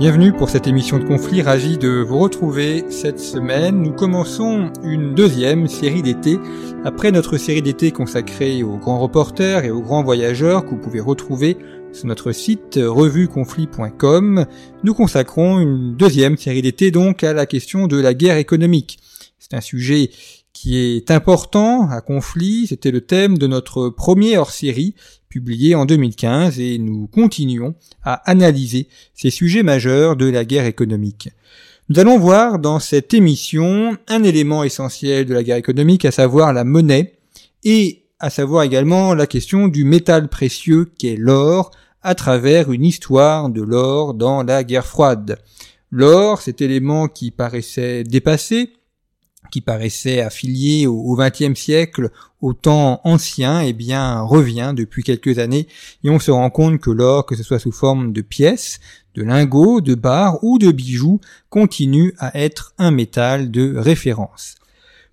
Bienvenue pour cette émission de conflit, ravi de vous retrouver cette semaine. Nous commençons une deuxième série d'été. Après notre série d'été consacrée aux grands reporters et aux grands voyageurs que vous pouvez retrouver sur notre site revueconflit.com, nous consacrons une deuxième série d'été donc à la question de la guerre économique. C'est un sujet qui est important à conflit, c'était le thème de notre premier hors-série publié en 2015 et nous continuons à analyser ces sujets majeurs de la guerre économique. Nous allons voir dans cette émission un élément essentiel de la guerre économique, à savoir la monnaie, et à savoir également la question du métal précieux qu'est l'or, à travers une histoire de l'or dans la guerre froide. L'or, cet élément qui paraissait dépassé, qui paraissait affilié au XXe siècle, au temps ancien, eh bien, revient depuis quelques années, et on se rend compte que l'or, que ce soit sous forme de pièces, de lingots, de barres ou de bijoux, continue à être un métal de référence.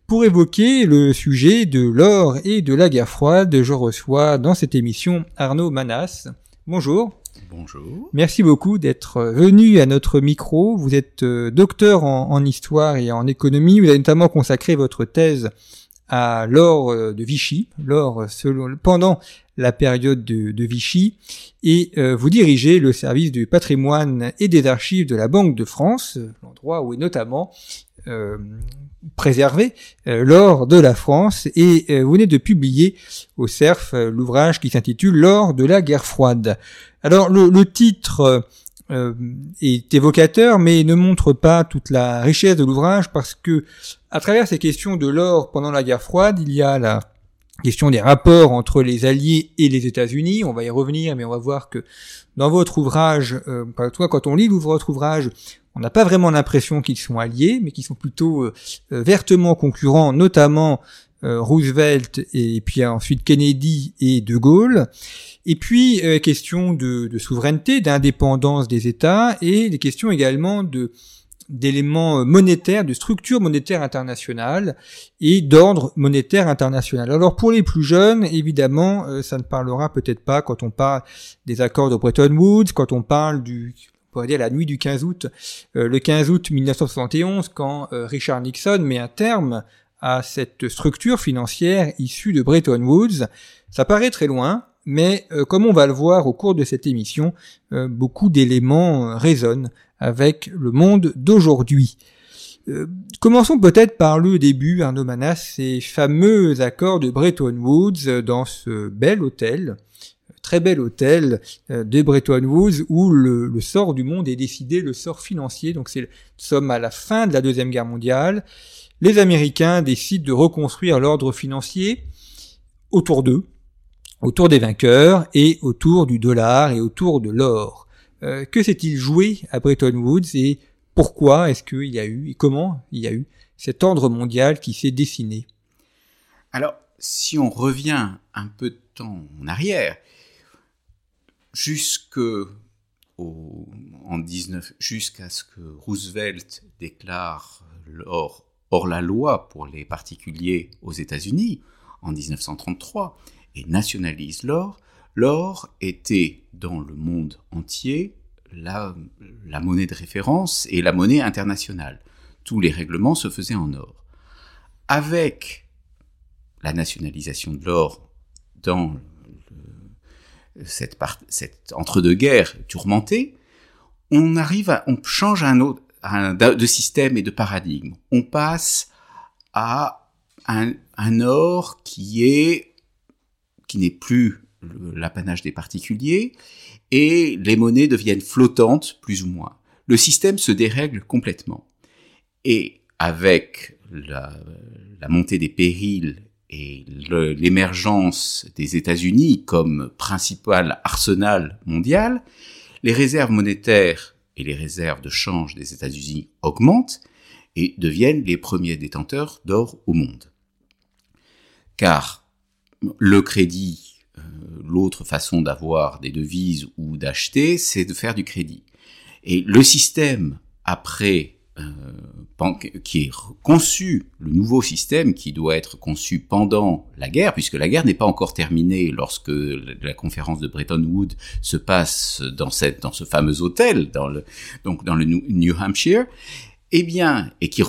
Pour évoquer le sujet de l'or et de la guerre froide, je reçois dans cette émission Arnaud Manas. Bonjour. Bonjour. Merci beaucoup d'être venu à notre micro. Vous êtes euh, docteur en, histoire et en économie. Vous avez notamment consacré votre thèse à l'or euh, de Vichy, l'or pendant la période de, Vichy, et euh, vous dirigez le service du patrimoine et des archives de la Banque de France, l'endroit où est notamment préservé l'or de la France, et vous venez de publier au CERF l'ouvrage qui s'intitule L'or de la guerre froide. Alors le, titre euh, est évocateur, mais ne montre pas toute la richesse de l'ouvrage parce que à travers ces questions de l'or pendant la guerre froide, il y a la question des rapports entre les Alliés et les États-Unis. On va y revenir, mais on va voir que dans votre ouvrage, euh, toi, quand on lit votre ouvrage, on n'a pas vraiment l'impression qu'ils sont alliés, mais qu'ils sont plutôt euh, euh, vertement concurrents, notamment Roosevelt et puis ensuite Kennedy et De Gaulle. Et puis, euh, question de, de souveraineté, d'indépendance des États, et des questions également de d'éléments monétaires, de structure monétaire internationale et d'ordre monétaire international. Alors pour les plus jeunes, évidemment, euh, ça ne parlera peut-être pas quand on parle des accords de Bretton Woods, quand on parle du on pourrait dire la nuit du 15 août, euh, le 15 août 1971, quand Richard Nixon met un terme à cette structure financière issue de Bretton Woods. Ça paraît très loin, mais euh, comme on va le voir au cours de cette émission, euh, beaucoup d'éléments euh, résonnent avec le monde d'aujourd'hui. commençons peut-être par le début, Arnaud Manas, ces fameux accords de Bretton Woods dans ce bel hôtel, très bel hôtel de Bretton Woods où le, sort du monde est décidé, le sort financier. Donc c'est sommes à la fin de la deuxième guerre mondiale. Les Américains décident de reconstruire l'ordre financier autour d'eux, autour des vainqueurs et autour du dollar et autour de l'or. Euh, que s'est-il joué à Bretton Woods et pourquoi est-ce qu'il y a eu et comment il y a eu cet ordre mondial qui s'est dessiné? Alors, si on revient un peu de temps en arrière, jusque en 19, jusqu'à ce que Roosevelt déclare l'or hors la loi pour les particuliers aux États-Unis en 1933, nationalise l'or, l'or était dans le monde entier la, monnaie de référence et la monnaie internationale. Tous les règlements se faisaient en or. Avec la nationalisation de l'or dans cette, cette entre-deux-guerres tourmentée, on arrive à, on change un autre, de système et de paradigme. On passe à un, or qui n'est plus l'apanage des particuliers, et les monnaies deviennent flottantes, plus ou moins. Le système se dérègle complètement. Et avec la, montée des périls et l'émergence des États-Unis comme principal arsenal mondial, les réserves monétaires et les réserves de change des États-Unis augmentent et deviennent les premiers détenteurs d'or au monde. Car le crédit, euh, l'autre façon d'avoir des devises ou d'acheter, c'est de faire du crédit. Et le système après qui est conçu, le nouveau système qui doit être conçu pendant la guerre, puisque la guerre n'est pas encore terminée lorsque la conférence de Bretton Woods se passe dans cette, dans ce fameux hôtel, dans le, donc dans le New Hampshire, eh bien, et qui,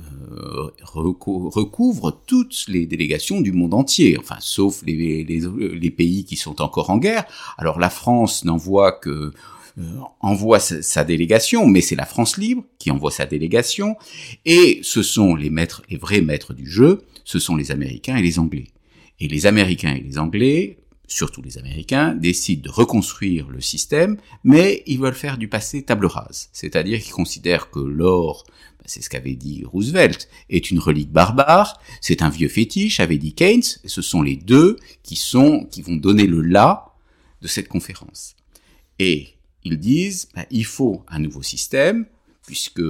euh, recouvre toutes les délégations du monde entier, enfin, sauf les, les, les pays qui sont encore en guerre. Alors la France n'envoie que euh, envoie sa, délégation, mais c'est la France libre qui envoie sa délégation, et ce sont les maîtres, les vrais maîtres du jeu, ce sont les Américains et les Anglais. Et les Américains et les Anglais, surtout les Américains, décident de reconstruire le système, mais ils veulent faire du passé table rase. C'est-à-dire qu'ils considèrent que l'or, ben, c'est ce qu'avait dit Roosevelt, est une relique barbare, c'est un vieux fétiche, avait dit Keynes, et ce sont les deux qui sont, qui vont donner le là de cette conférence. Et ils disent bah, il faut un nouveau système puisque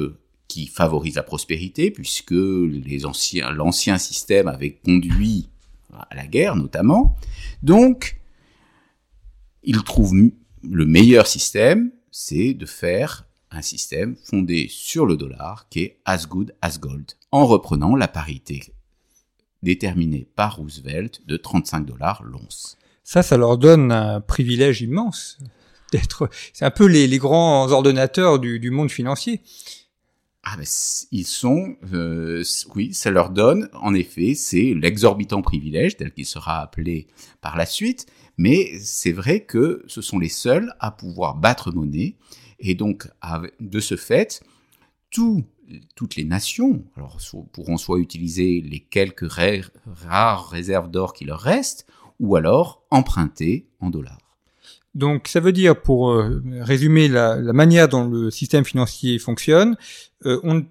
qui favorise la prospérité puisque les anciens l'ancien système avait conduit à la guerre notamment. Donc ils trouvent le meilleur système, c'est de faire un système fondé sur le dollar qui est as good as gold en reprenant la parité déterminée par Roosevelt de 35 dollars l'once. Ça, ça leur donne un privilège immense d'être. C'est un peu les, grands ordonnateurs du, monde financier. Ah ben, ils sont, euh, oui, ça leur donne, en effet, c'est l'exorbitant privilège tel qu'il sera appelé par la suite, mais c'est vrai que ce sont les seuls à pouvoir battre monnaie, et donc de ce fait, tout, toutes les nations alors, pourront soit utiliser les quelques rares réserves d'or qui leur restent, ou alors emprunter en dollars. Donc ça veut dire, pour euh, résumer la, manière dont le système financier fonctionne, euh, on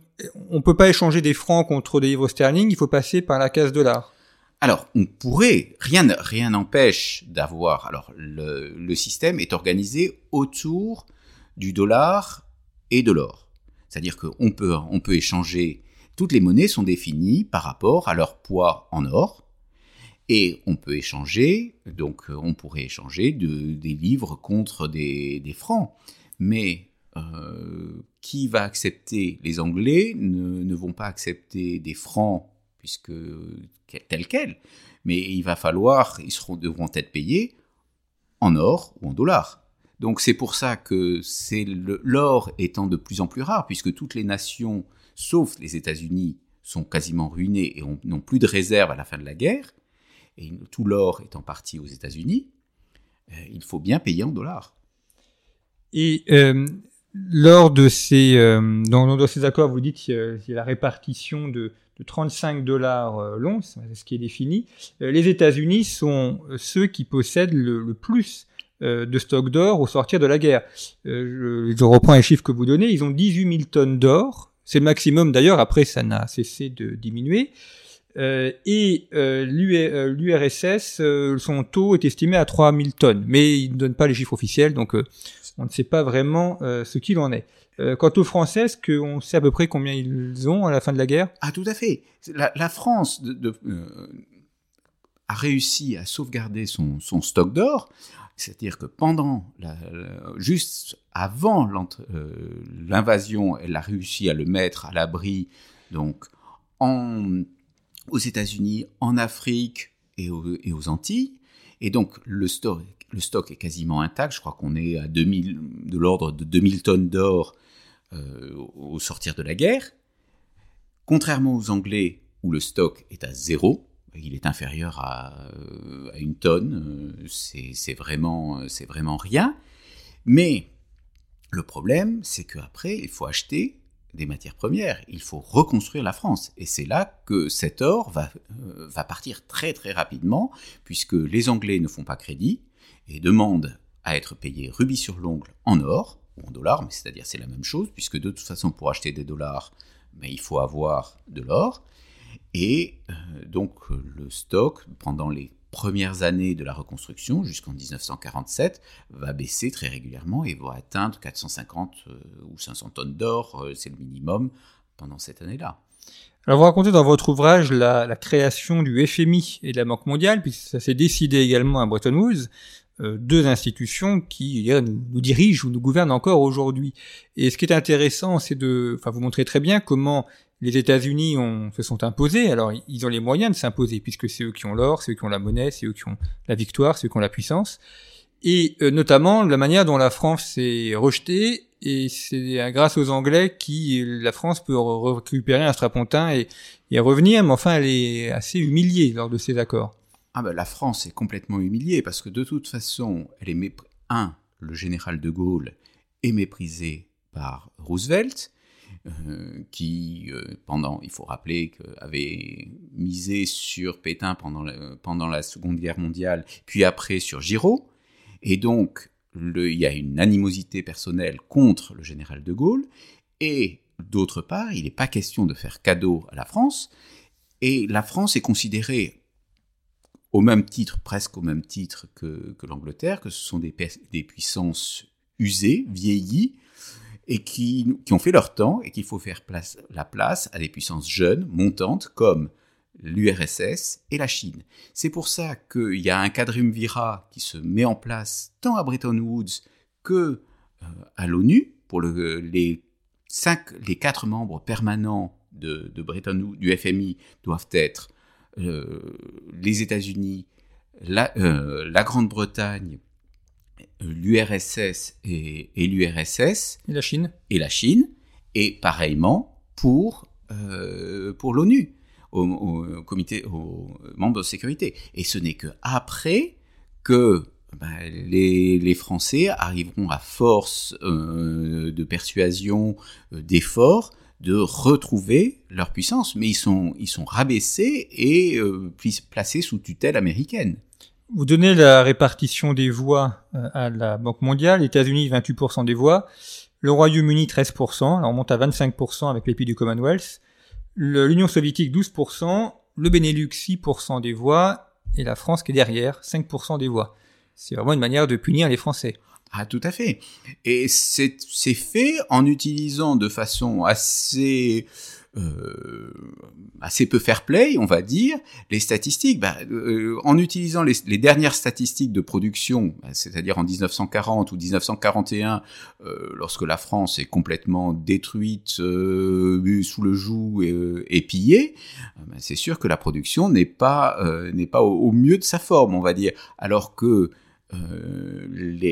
ne peut pas échanger des francs contre des livres sterling, il faut passer par la case dollar. Alors, on pourrait, rien rien n'empêche d'avoir. Alors, le, le, système est organisé autour du dollar et de l'or. C'est-à-dire qu'on peut, on peut échanger. Toutes les monnaies sont définies par rapport à leur poids en or, et on peut échanger, donc euh, on pourrait échanger de, des livres contre des, francs. Mais euh, qui va accepter? Les Anglais ne, vont pas accepter des francs puisque tel quel. Mais il va falloir, ils seront, devront être payés en or ou en dollars. Donc c'est pour ça que c'est l'or étant de plus en plus rare, puisque toutes les nations, sauf les États-Unis, sont quasiment ruinées et n'ont plus de réserves à la fin de la guerre et tout l'or est en partie aux États-Unis, euh, il faut bien payer en dollars. Et euh, lors de ces, euh, dans, ces accords, vous dites qu'il y a la répartition de, de 35 dollars l'once, c'est ce qui est défini. Les États-Unis sont ceux qui possèdent le, le plus de stock d'or au sortir de la guerre. Je, je, reprends les chiffres que vous donnez. Ils ont 18 000 tonnes d'or. C'est le maximum d'ailleurs. Après, ça n'a cessé de diminuer. Euh, et euh, l'URSS, euh, son taux est estimé à 3000 tonnes, mais il ne donne pas les chiffres officiels, donc on ne sait pas vraiment ce qu'il en est. quant aux Français, est-ce qu'on sait à peu près combien ils ont à la fin de la guerre? Ah, tout à fait. La, France a réussi à sauvegarder son, stock d'or, c'est-à-dire que pendant, juste avant l'invasion, elle a réussi à le mettre à l'abri, donc en aux États-Unis, en Afrique et aux, Antilles. Et donc le stock, est quasiment intact. Je crois qu'on est à 2000, de l'ordre de 2000 tonnes d'or euh, au sortir de la guerre. Contrairement aux Anglais, où le stock est à zéro, il est inférieur à, euh, une tonne, euh, c'est vraiment, vraiment rien. Mais le problème, c'est qu'après, il faut acheter des matières premières, il faut reconstruire la France. Et c'est là que cet or va, euh, va partir très très rapidement, puisque les Anglais ne font pas crédit et demandent à être payés rubis sur l'ongle en or, ou en dollars, mais c'est-à-dire c'est la même chose, puisque de toute façon pour acheter des dollars, mais il faut avoir de l'or. Et euh, donc le stock, pendant les premières années de la reconstruction, jusqu'en 1947, va baisser très régulièrement et va atteindre 450 euh, ou 500 tonnes d'or, euh, c'est le minimum, pendant cette année-là. Alors vous racontez dans votre ouvrage la, création du FMI et de la Banque mondiale, puisque ça s'est décidé également à Bretton Woods, euh, deux institutions qui nous, dirigent ou nous gouvernent encore aujourd'hui. Et ce qui est intéressant, c'est de, enfin vous montrez très bien comment les États-Unis se sont imposés. Alors ils ont les moyens de s'imposer puisque c'est eux qui ont l'or, c'est eux qui ont la monnaie, c'est eux qui ont la victoire, c'est eux qui ont la puissance. Et euh, notamment la manière dont la France s'est rejetée. Et c'est grâce aux Anglais qui la France peut récupérer un strapontin et, et revenir, mais enfin elle est assez humiliée lors de ces accords. Ah ben la France est complètement humiliée parce que de toute façon, elle est un, le général de Gaulle est méprisé par Roosevelt euh, qui, euh, pendant, il faut rappeler, avait misé sur Pétain pendant la, pendant la Seconde Guerre mondiale, puis après sur Giraud. Et donc, il y a une animosité personnelle contre le général de Gaulle. Et d'autre part, il n'est pas question de faire cadeau à la France. Et la France est considérée au même titre, presque au même titre que, l'Angleterre, que ce sont des puissances usées, vieillies, et qui, ont fait leur temps et qu'il faut faire la place à des puissances jeunes, montantes, comme l'URSS et la Chine. C'est pour ça qu'il y a un quadriumvirat qui se met en place tant à Bretton Woods que euh, à l'ONU pour le, les, quatre membres permanents de, Bretton Woods, du FMI doivent être euh, les États-Unis, la, euh, la Grande-Bretagne l'URSS et, l'URSS. Et la Chine. Et la Chine. Et pareillement pour, euh, pour l'ONU, au, comité, aux membres de sécurité. Et ce n'est que après que ben, les, les, Français arriveront à force euh, de persuasion, euh, d'efforts, de retrouver leur puissance. Mais ils sont, ils sont rabaissés et placés sous tutelle américaine. Vous donnez la répartition des voix euh, à la Banque mondiale, États-Unis 28% des voix, le Royaume-Uni 13%, on monte à 25% avec les pays du Commonwealth, l'Union soviétique 12%, le Benelux 6% des voix, et la France qui est derrière 5% des voix. C'est vraiment une manière de punir les Français. Ah, tout à fait. Et c'est fait en utilisant de façon assez euh, assez peu fair play, on va dire, les statistiques. Bah, euh, en utilisant les, dernières statistiques de production, bah, c'est-à-dire en 1940 ou 1941, euh, lorsque la France est complètement détruite, euh, sous le joug et, pillée, bah, c'est sûr que la production n'est pas n'est pas au, mieux de sa forme, on va dire, alors que euh,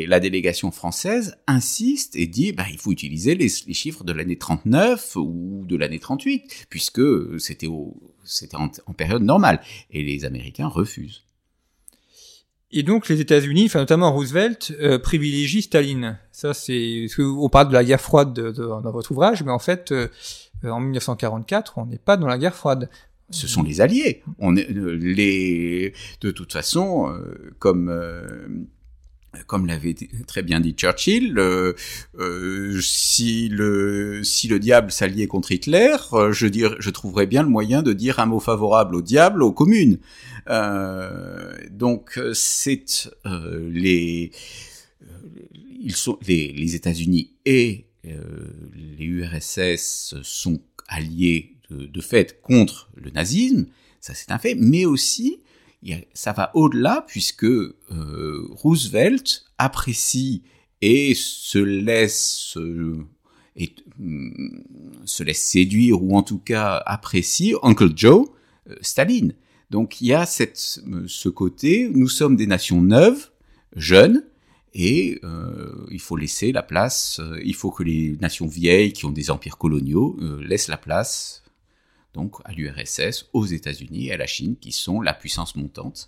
la délégation française insiste et dit bah, il faut utiliser les, chiffres de l'année 39 ou de l'année 38, puisque c'était en, période normale. Et les Américains refusent. Et donc les États-Unis, enfin notamment Roosevelt, euh, privilégient Staline. Ça c'est, on parle de la guerre froide de, de, dans votre ouvrage, mais en fait, euh, en 1944, on n'est pas dans la guerre froide ce sont les alliés. On est, euh, les, de toute façon, euh, comme euh, comme l'avait très bien dit Churchill, si le si le diable s'alliait contre Hitler, je dire, je trouverais bien le moyen de dire un mot favorable au diable aux communes. donc c'est les ils sont les, les États-Unis et les URSS sont alliés de, fait contre le nazisme, ça c'est un fait, mais aussi ça va au-delà puisque euh, Roosevelt apprécie et se laisse euh, mm, se laisse séduire ou en tout cas apprécie Uncle Joe euh, Staline. Donc il y a cette, ce côté, nous sommes des nations neuves, jeunes, et il faut laisser la place, il faut que les nations vieilles qui ont des empires coloniaux laissent la place donc à l'URSS, aux États-Unis et à la Chine, qui sont la puissance montante.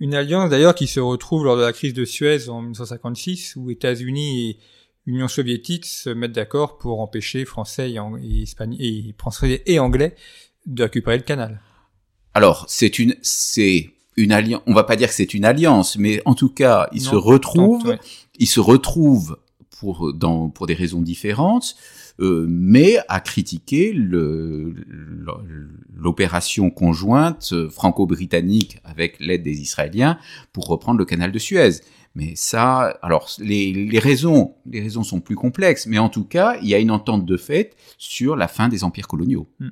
Une alliance d'ailleurs qui se retrouve lors de la crise de Suez en 1956, où États-Unis et Union soviétique se mettent d'accord pour empêcher Français et, Espagnol, et Français et Anglais de récupérer le canal. Alors c'est une c'est une alliance. On va pas dire que c'est une alliance, mais en tout cas ils se retrouvent. Ils se retrouvent pour, dans, pour des raisons différentes, euh, mais a critiqué l'opération conjointe franco-britannique avec l'aide des Israéliens pour reprendre le canal de Suez. Mais ça, alors les, les, raisons, les raisons sont plus complexes, mais en tout cas, il y a une entente de fait sur la fin des empires coloniaux. Hmm.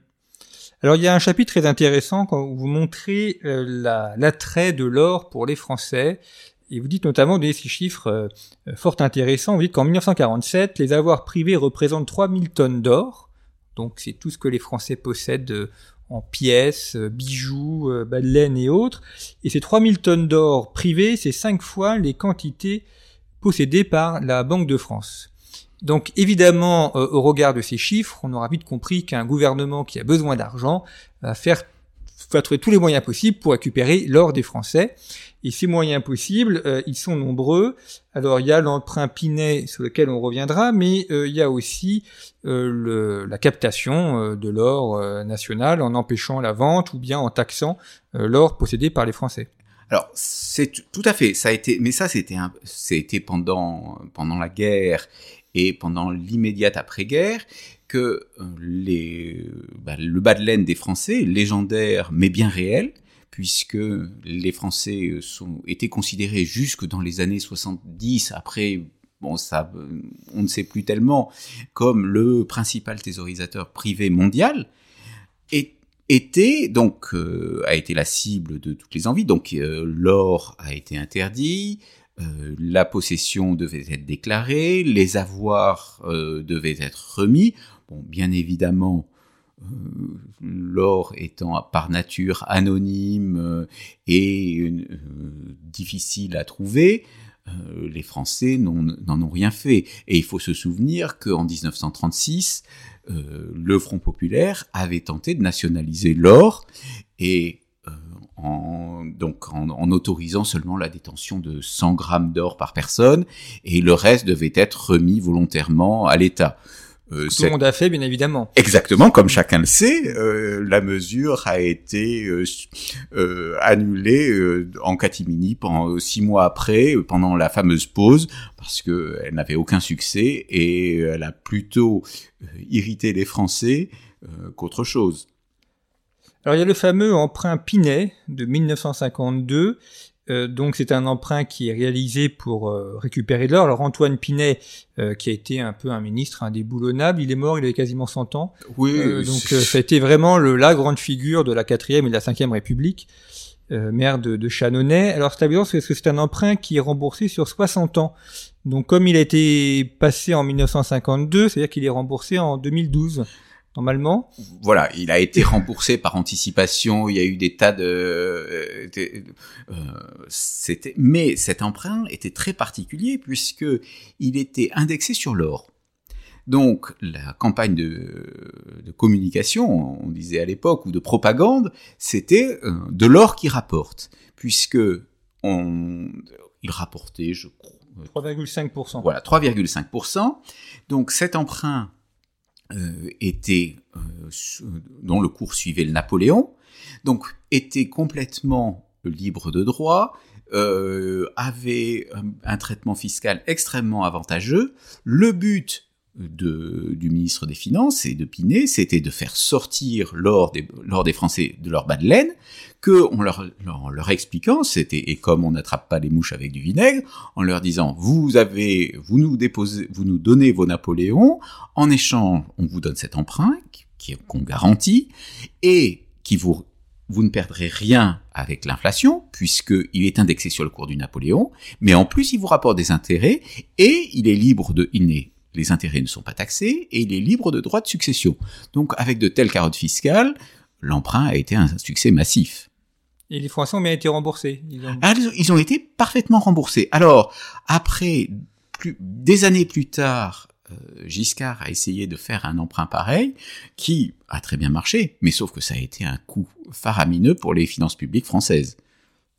Alors il y a un chapitre très intéressant quand vous montrez euh, l'attrait de l'or pour les Français. Et vous dites notamment, des ces chiffres euh, fort intéressants, vous dites qu'en 1947, les avoirs privés représentent 3000 tonnes d'or. Donc c'est tout ce que les Français possèdent euh, en pièces, bijoux, bas laine et autres. Et ces 3000 tonnes d'or privées, c'est 5 fois les quantités possédées par la Banque de France. Donc évidemment, euh, au regard de ces chiffres, on aura vite compris qu'un gouvernement qui a besoin d'argent va faire va trouver tous les moyens possibles pour récupérer l'or des Français. Et ces moyens possibles, euh, ils sont nombreux. Alors il y a l'emprunt Pinet sur lequel on reviendra, mais euh, il y a aussi le, la captation de l'or national en empêchant la vente ou bien en taxant l'or possédé par les Français. Alors c'est tout à fait, ça a été, mais ça c'était c'était pendant pendant la guerre et pendant l'immédiate après-guerre que euh, bah, le bas de laine des Français, légendaire mais bien réel, puisque les Français euh, étaient considérés jusque dans les années 70, après, ça, on ne sait plus tellement, comme le principal thésaurisateur privé mondial, était donc euh, a été la cible de toutes les envies. Donc l'or a été interdit, euh, la possession devait être déclarée, les avoirs euh, devaient être remis. Bien évidemment, euh, l'or étant par nature anonyme et difficile à trouver, les Français n'en ont rien fait. Et il faut se souvenir qu'en 1936, le Front populaire avait tenté de nationaliser l'or et en, autorisant seulement la détention de 100 grammes d'or par personne, et le reste devait être remis volontairement à l'État. Euh, Tout le monde a fait, bien évidemment. Exactement, comme chacun le sait, euh, la mesure a été euh, annulée en catimini pendant six mois après, pendant la fameuse pause, parce que elle n'avait aucun succès et elle a plutôt irrité les Français qu'autre chose. Alors il y a le fameux emprunt Pinet de 1952. Euh, donc c'est un emprunt qui est réalisé pour euh, récupérer de l'or. Alors Antoine Pinet, euh, qui a été un peu un ministre indéboulonnable, il est mort, il avait quasiment 100 ans. Oui. donc ça a été vraiment le, la grande figure de la quatrième et de la cinquième République, maire de, de. Alors c'est amusant parce que c'est un emprunt qui est remboursé sur 60 ans. Donc comme il a été passé en 1952, c'est-à-dire qu'il est remboursé en 2012 normalement. Voilà, il a été remboursé par anticipation. Il y a eu des tas de, euh, euh, c'était, mais cet emprunt était très particulier puisque il était indexé sur l'or. Donc la campagne de, communication, on disait à l'époque, ou de propagande, c'était euh, de l'or qui rapporte, puisque on, il rapportait, je crois, 3,5%. Voilà, 3,5%. Donc cet emprunt était euh, dont le cours suivait le Napoléon, donc était complètement libre de droit, euh, avait un, traitement fiscal extrêmement avantageux. Le but de, du ministre des Finances et de Pinet, c'était de faire sortir l'or des, des Français de leur bas de laine, que on leur, leur, expliquant, c'était et comme on n'attrape pas les mouches avec du vinaigre, en leur disant vous avez, vous nous déposez, vous nous donnez vos Napoléons, en échange on vous donne cet emprunt qui qu'on garantit et qui vous vous ne perdrez rien avec l'inflation, puisqu'il est indexé sur le cours du Napoléon, mais en plus il vous rapporte des intérêts, et il est libre de, il les intérêts ne sont pas taxés et il est libre de droits de succession. Donc avec de telles carottes fiscales, l'emprunt a été un succès massif. Et les Français ont bien été remboursés. Ils ont... Ah, ils ont été parfaitement remboursés. Alors, après, plus, des années plus tard, euh, Giscard a essayé de faire un emprunt pareil, qui a très bien marché, mais sauf que ça a été un coût faramineux pour les finances publiques françaises.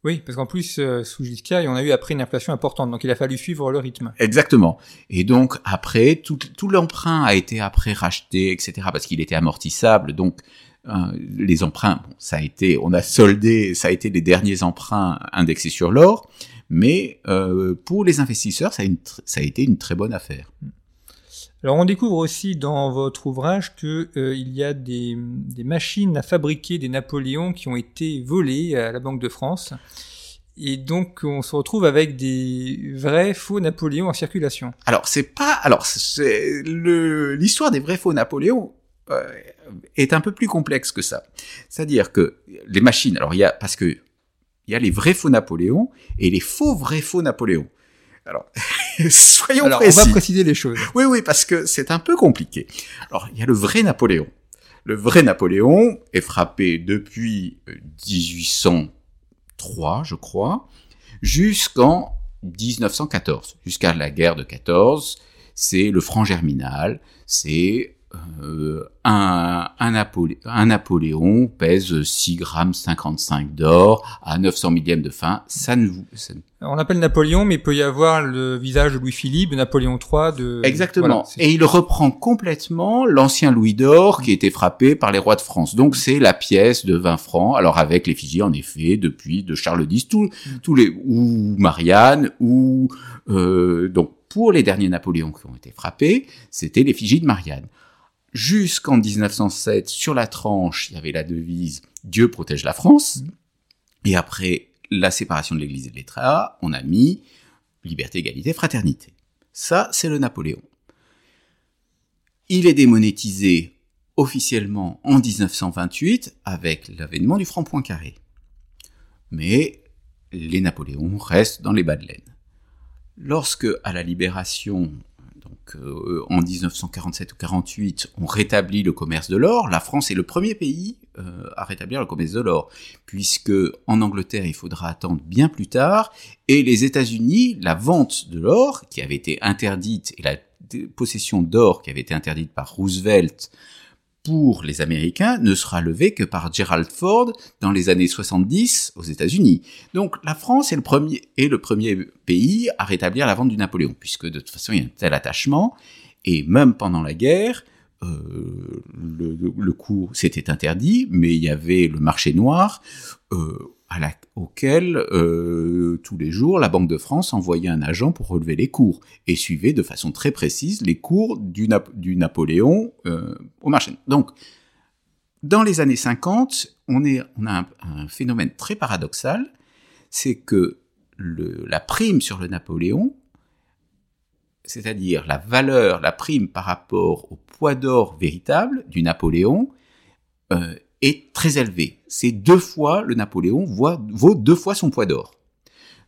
Oui, parce qu'en plus, euh, sous Giscard, on a eu après une inflation importante, donc il a fallu suivre le rythme. Exactement. Et donc après, tout, tout l'emprunt a été après racheté, etc., parce qu'il était amortissable. Donc euh, les emprunts, ça a été, on a soldé, ça a été les derniers emprunts indexés sur l'or. Mais euh, pour les investisseurs, ça a, une tr- ça a été une très bonne affaire. Alors on découvre aussi dans votre ouvrage que euh, y a des, machines à fabriquer des Napoléons qui ont été volées à la Banque de France. Et donc on se retrouve avec des vrais faux Napoléons en circulation. Alors c'est pas, alors c'est l'histoire des vrais faux Napoléons euh, est un peu plus complexe que ça. C'est-à-dire que les machines, alors il y a parce que il y a les vrais faux Napoléons et les faux vrais faux Napoléons. Alors soyons Alors précis. on va préciser les choses. Oui, oui, parce que c'est un peu compliqué. Alors, il y a le vrai Napoléon. Le vrai Napoléon est frappé depuis euh, 1803, je crois, jusqu'en 1914, jusqu'à la guerre de 14. C'est le franc germinal, c'est euh, un, un, Napolé- un Napoléon pèse 6 grammes 55 d'or à 900 millièmes de fin. Ça ne vous, ça ne- On appelle Napoléon, mais il peut y avoir le visage de Louis-Philippe, de Napoléon III, de... Exactement. Voilà, et il reprend complètement l'ancien Louis d'or qui était frappé par les rois de France. Donc c'est la pièce de 20 francs. Alors avec l'effigie en effet depuis de Charles X, tous, tous les ou Marianne ou euh, donc pour les derniers Napoléons qui ont été frappés, c'était l'effigie de Marianne. Jusqu'en 1907, sur la tranche, il y avait la devise Dieu protège la France. Et après la séparation de l'Église et de l'État, on a mis liberté, égalité, fraternité. Ça, c'est le Napoléon. Il est démonétisé officiellement en 1928 avec l'avènement du franc Poincaré. Mais les Napoléons restent dans les bas de laine. Lorsque, à la libération, donc euh, en 1947 ou 48, on rétablit le commerce de l'or, la France est le premier pays euh, à rétablir le commerce de l'or, puisque en Angleterre, il faudra attendre bien plus tard, et les États-Unis, la vente de l'or, qui avait été interdite, et la possession d'or qui avait été interdite par Roosevelt pour les Américains ne sera levée que par Gerald Ford dans les années 70 aux États-Unis. Donc la France est le premier le premier pays à rétablir la vente du Napoléon, puisque de toute façon il y a un tel attachement, et même pendant la guerre, euh, le, le cours c'était interdit, mais il y avait le marché noir euh, auquel euh, tous les jours la Banque de France envoyait un agent pour relever les cours et suivait de façon très précise les cours du, Nap- du Napoléon euh, au marché. Donc, dans les années 50, on, est, a un, phénomène très paradoxal, c'est que la prime sur le Napoléon, c'est-à-dire la valeur, la prime par rapport au poids d'or véritable du Napoléon, euh, est très élevée. C'est deux fois le Napoléon vaut, vaut deux fois son poids d'or.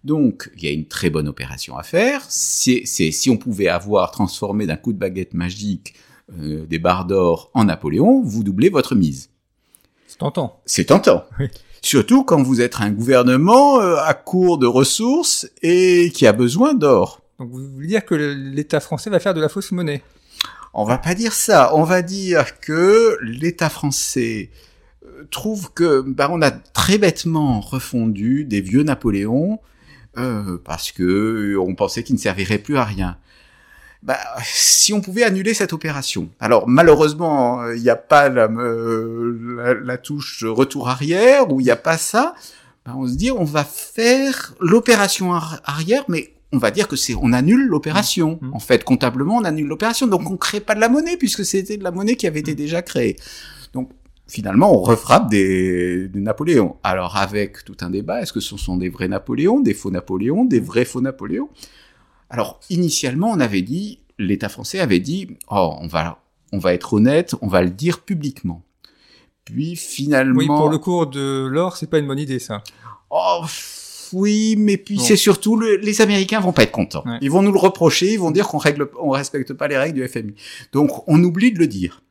Donc, il y a une très bonne opération à faire. C'est, si on pouvait avoir transformé d'un coup de baguette magique euh, des barres d'or en Napoléon, vous doublez votre mise. C'est tentant. C'est tentant. Oui. Surtout quand vous êtes un gouvernement euh, à court de ressources et qui a besoin d'or. Donc vous voulez dire que l'État français va faire de la fausse monnaie? On va pas dire ça. On va dire que l'État français trouve que bah, on a très bêtement refondu des vieux Napoléons euh, parce que on pensait qu'ils ne serviraient plus à rien. Bah, si on pouvait annuler cette opération. Alors malheureusement, il n'y a pas la, euh, la, la touche retour arrière ou il n'y a pas ça. Bah, on se dit on va faire l'opération ar- arrière, mais on va dire que c'est on annule l'opération. Mhm. En fait, comptablement, on annule l'opération, donc on crée pas de la monnaie puisque c'était de la monnaie qui avait été déjà créée. Donc finalement, on refrappe des, des Napoléons. Alors avec tout un débat, est-ce que ce sont des vrais Napoléons, des faux Napoléons, des vrais faux Napoléons? Alors initialement, on avait dit, l'État français avait dit, oh, on va, on va être honnête, on va le dire publiquement. Puis finalement, Oui, pour le cours de l'or, c'est pas une bonne idée ça. Oh, oui, mais puis Bon. c'est surtout le- les Américains vont pas être contents. Ouais. Ils vont nous le reprocher, ils vont dire qu'on règle, on respecte pas les règles du FMI. Donc on oublie de le dire.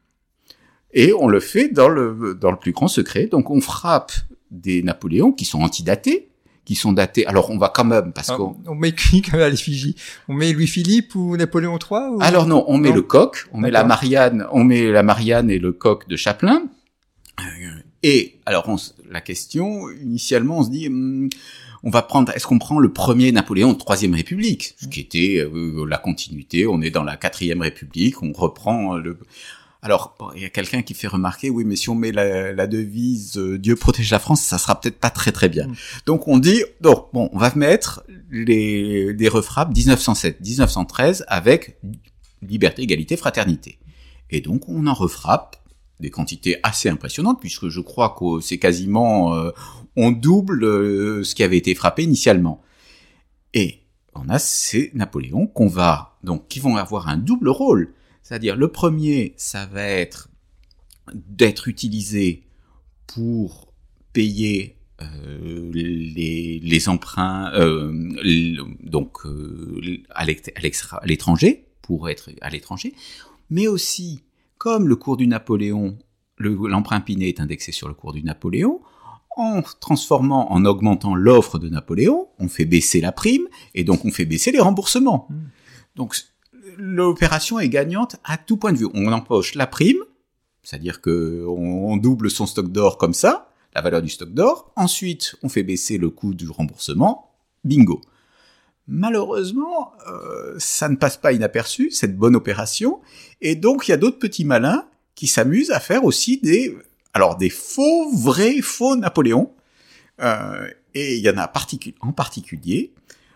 Et on le fait dans le dans le plus grand secret. Donc on frappe des Napoléons qui sont antidatés, qui sont datés. Alors on va quand même parce Ah, qu'on on met qui quand même à l'effigie? On met Louis-Philippe ou Napoléon III ou... Alors non, on met Non. le coq, on met la. Marianne, on met la Marianne et le coq de Chaplin. Et alors on la question initialement on se dit hum, on va prendre est-ce qu'on prend le premier Napoléon de Troisième République, ce qui était euh, la continuité, on est dans la Quatrième République, on reprend le Alors, bon, il y a quelqu'un qui fait remarquer, oui, mais si on met la, la devise euh, Dieu protège la France, ça sera peut-être pas très très bien. Mm. Donc on dit, donc bon, on va mettre les des refrappes 1907, 1913 avec liberté, égalité, fraternité. Et donc on en refrappe des quantités assez impressionnantes, puisque je crois que c'est quasiment euh, on double euh, ce qui avait été frappé initialement. Et on a ces Napoléons qu'on va donc qui vont avoir un double rôle c'est-à-dire, le premier, ça va être d'être utilisé pour payer euh, les, les, emprunts, euh, donc euh, à l'étranger, pour être à l'étranger, mais aussi, comme le cours du Napoléon, l'emprunt Pinet est indexé sur le cours du Napoléon, en transformant, en augmentant l'offre de Napoléon, on fait baisser la prime, et donc on fait baisser les remboursements. Mmh. Donc l'opération est gagnante à tout point de vue. On empoche la prime, c'est-à-dire que on, double son stock d'or comme ça, la valeur du stock d'or. Ensuite, on fait baisser le coût du remboursement. Bingo. Malheureusement, euh, ça ne passe pas inaperçu, cette bonne opération. Et donc, il y a d'autres petits malins qui s'amusent à faire aussi des, alors des faux, vrais, faux Napoléon. Euh, et il y en a en particulier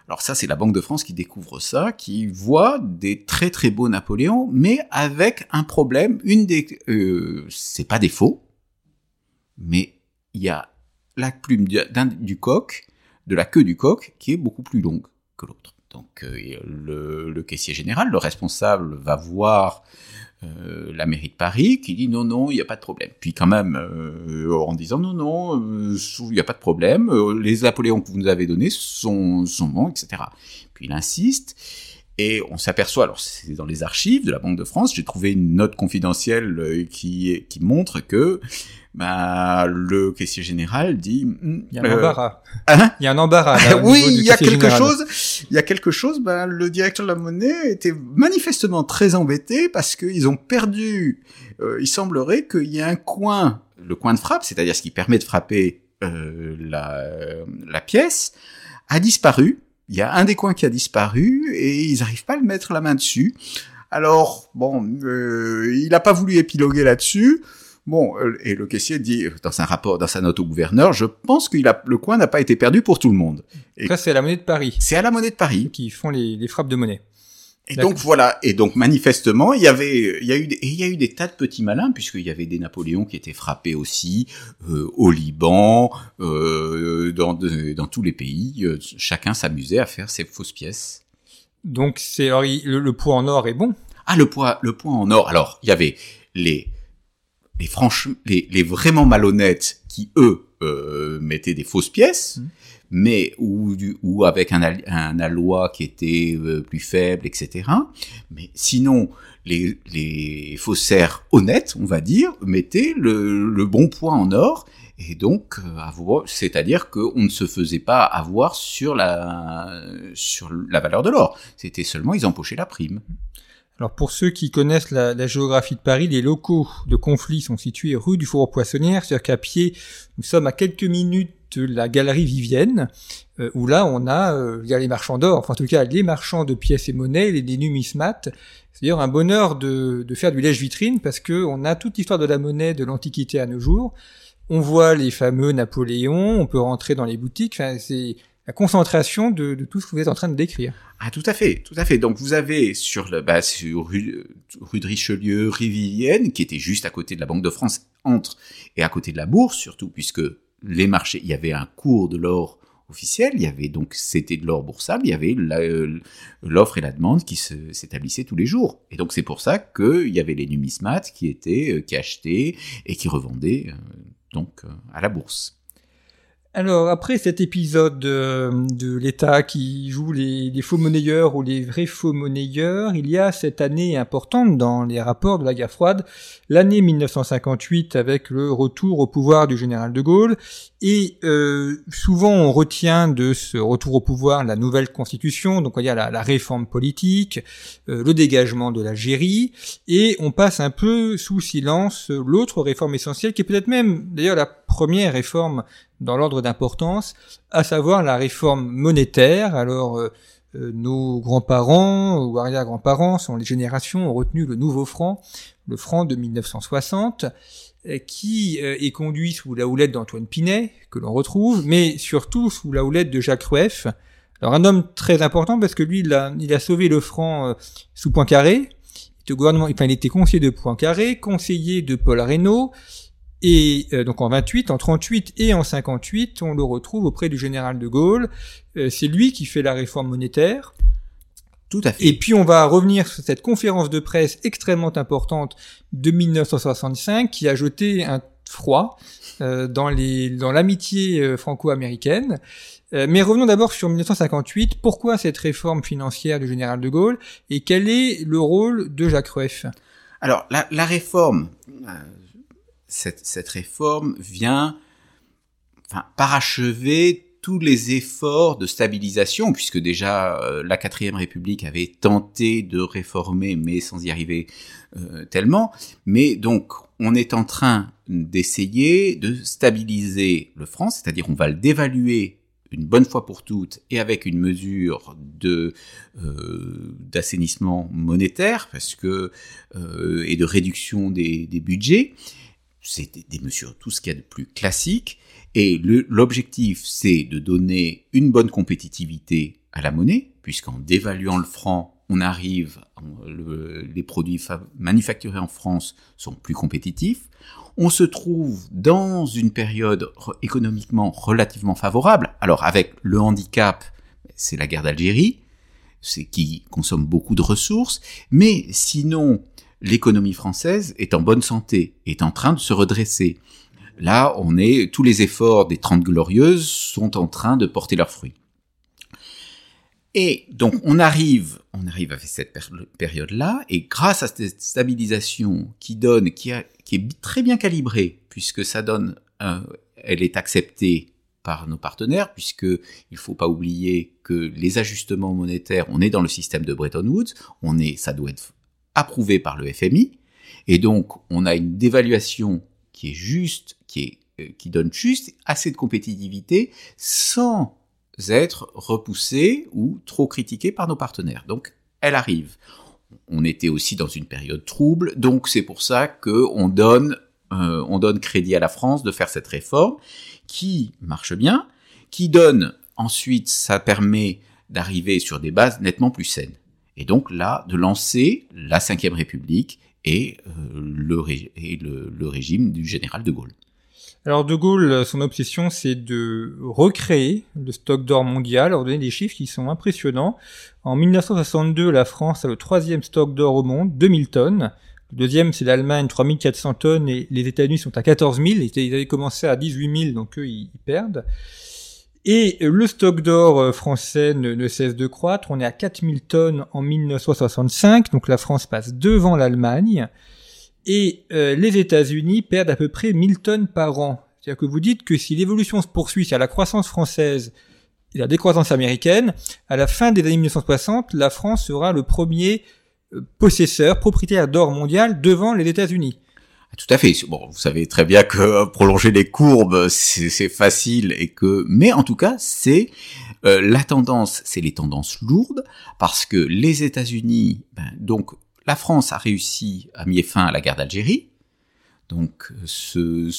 alors ça, c'est la Banque de France qui découvre ça, qui voit des très très beaux Napoléons, mais avec un problème. Une des, euh, c'est pas des faux, mais il y a la plume du, coq, de la queue du coq, qui est beaucoup plus longue que l'autre. Donc euh, le, caissier général, le responsable, va voir euh, la mairie de Paris qui dit non, non, il n'y a pas de problème. Puis quand même, euh, en disant non, non, euh, il n'y a pas de problème, les Napoléons que vous nous avez donnés sont, sont bons, etc. Puis il insiste, et on s'aperçoit, alors c'est dans les archives de la Banque de France, j'ai trouvé une note confidentielle qui, qui montre que bah, le caissier général dit hmm, il y a un euh, embarras. hein? Il y a un embarras oui il y a quelque chose il y a quelque chose bah, le directeur de la monnaie était manifestement très embêté parce qu'ils ont perdu euh, il semblerait qu'il y ait un coin le coin de frappe c'est-à-dire ce qui permet de frapper euh, la, la pièce a disparu il y a un des coins qui a disparu et ils n'arrivent pas à le mettre la main dessus alors bon euh, il n'a pas voulu épiloguer là-dessus Bon, euh, et le caissier dit dans un rapport, dans sa note au gouverneur, je pense que le coin n'a pas été perdu pour tout le monde. Et ça, c'est à la monnaie de Paris. C'est à la monnaie de Paris qui font les, frappes de monnaie. Et donc voilà, et donc manifestement, il y avait, il y a eu, il y a eu des tas de petits malins puisqu'il y avait des Napoléons qui étaient frappés aussi euh, au Liban, euh, dans, dans tous les pays. Euh, chacun s'amusait à faire ses fausses pièces. Donc c'est le, le poids en or est bon? Ah le poids, le poids en or. Alors il y avait les les franchement, les, les, vraiment malhonnêtes qui eux euh, mettaient des fausses pièces, mmh. Mais ou, ou avec un, un aloi qui était euh, plus faible, etc. Mais sinon, les, les faussaires honnêtes, on va dire, mettaient le, le bon point en or. Et donc, euh, c'est-à-dire qu'on ne se faisait pas avoir sur la, sur la valeur de l'or. C'était seulement, ils empochaient la prime. Alors pour ceux qui connaissent la, la, géographie de Paris, les locaux de conflit sont situés rue du Faubourg Poissonnière, c'est-à-dire qu'à pied, nous sommes à quelques minutes de la galerie Vivienne, euh, où là on a, euh, il y a les marchands d'or, enfin en tout cas les marchands de pièces et monnaies, les, les numismates. C'est d'ailleurs un bonheur de, faire du lèche-vitrine parce que on a toute l'histoire de la monnaie de l'Antiquité à nos jours. On voit les fameux Napoléons, on peut rentrer dans les boutiques, c'est la concentration de, de, tout ce que vous êtes en train de décrire. Ah, tout à fait, tout à fait. Donc vous avez sur le, bah, sur rue, rue de Richelieu, Rivienne, qui était juste à côté de la Banque de France, entre et à côté de la Bourse surtout, puisque les marchés, il y avait un cours de l'or officiel, il y avait donc c'était de l'or boursable, il y avait euh, l'offre et la demande qui s'établissaient tous les jours. Et donc c'est pour ça qu'il y avait les numismates qui étaient, euh, qui achetaient et qui revendaient euh, donc à la bourse. Alors après cet épisode euh, de, l'État qui joue les, faux monnayeurs ou les vrais faux monnayeurs, il y a cette année importante dans les rapports de la guerre froide, l'année 1958 avec le retour au pouvoir du général de Gaulle. Et euh, souvent on retient de ce retour au pouvoir la nouvelle constitution, donc il y a la, réforme politique, euh, le dégagement de l'Algérie, et on passe un peu sous silence l'autre réforme essentielle qui est peut-être même d'ailleurs la première réforme dans l'ordre d'importance, à savoir la réforme monétaire. Alors, euh, nos grands-parents ou arrière-grands-parents, sont les générations, ont retenu le nouveau franc, le franc de 1960, qui est conduit sous la houlette d'Antoine Pinet, que l'on retrouve, mais surtout sous la houlette de Jacques Rueff. Alors un homme très important parce que lui, il a, il a sauvé le franc sous Poincaré, il gouvernement, enfin, il était conseiller de Poincaré, conseiller de Paul Reynaud, et euh, donc en 28, en 38 et en 58, on le retrouve auprès du général de Gaulle. Euh, c'est lui qui fait la réforme monétaire. Tout à fait. Et puis on va revenir sur cette conférence de presse extrêmement importante de 1965 qui a jeté un froid euh, dans les dans l'amitié franco-américaine. mais revenons d'abord sur 1958. Pourquoi cette réforme financière du général de Gaulle et quel est le rôle de Jacques Rueff Alors la, la réforme cette, réforme vient parachever tous les efforts de stabilisation, puisque déjà euh, la quatrième République avait tenté de réformer, mais sans y arriver euh, tellement. Mais donc, on est en train d'essayer de stabiliser le franc, c'est-à-dire on va le dévaluer une bonne fois pour toutes et avec une mesure de euh, d'assainissement monétaire, parce que et de réduction des budgets c'est des, mesures, tout ce qu'il y a de plus classique. Et l'objectif, c'est de donner une bonne compétitivité à la monnaie, puisqu'en dévaluant le franc, on arrive, les produits manufacturés en France sont plus compétitifs. On se trouve dans une période économiquement relativement favorable. Alors avec le handicap, c'est la guerre d'Algérie, c'est qui consomme beaucoup de ressources, mais sinon l'économie française est en bonne santé, est en train de se redresser. Là, on est, tous les efforts des Trente Glorieuses sont en train de porter leurs fruits. Et donc, on arrive, on arrive à cette période-là, et grâce à cette stabilisation qui donne, qui, est très bien calibrée, puisque ça donne, elle est acceptée par nos partenaires, puisque il faut pas oublier que les ajustements monétaires, on est dans le système de Bretton Woods, on est, ça doit être approuvé par le FMI, et donc on a une dévaluation qui est juste, euh, qui donne juste assez de compétitivité sans être repoussé ou trop critiqué par nos partenaires. Donc elle arrive. On était aussi dans une période trouble, donc c'est pour ça que on donne, euh, on donne crédit à la France de faire cette réforme qui marche bien, qui donne ensuite, ça permet d'arriver sur des bases nettement plus saines et donc là de lancer la Ve République et, euh, le, régime du général de Gaulle. Alors de Gaulle, son obsession, c'est de recréer le stock d'or mondial. Alors donner des chiffres qui sont impressionnants. En 1962, la France a le troisième stock d'or au monde, 2000 tonnes. Le deuxième, c'est l'Allemagne, 3400 tonnes, et les États-Unis sont à 14 000. Ils avaient commencé à 18 000, donc eux, ils perdent. Et le stock d'or euh, français ne, cesse de croître. On est à 4000 tonnes en 1965, donc la France passe devant l'Allemagne. Et euh, les États-Unis perdent à peu près 1000 tonnes par an. C'est-à-dire que vous dites que si l'évolution se poursuit, c'est à la croissance française et la décroissance américaine, à la fin des années 1960, la France sera le premier euh, possesseur, propriétaire d'or mondial devant les États-Unis. Tout à fait. Bon, vous savez très bien que euh, prolonger les courbes, c'est facile et que, mais en tout cas, c'est euh, la tendance, c'est les tendances lourdes parce que les États-Unis, ben, donc la France a réussi à mettre fin à la guerre d'Algérie. Donc, ce,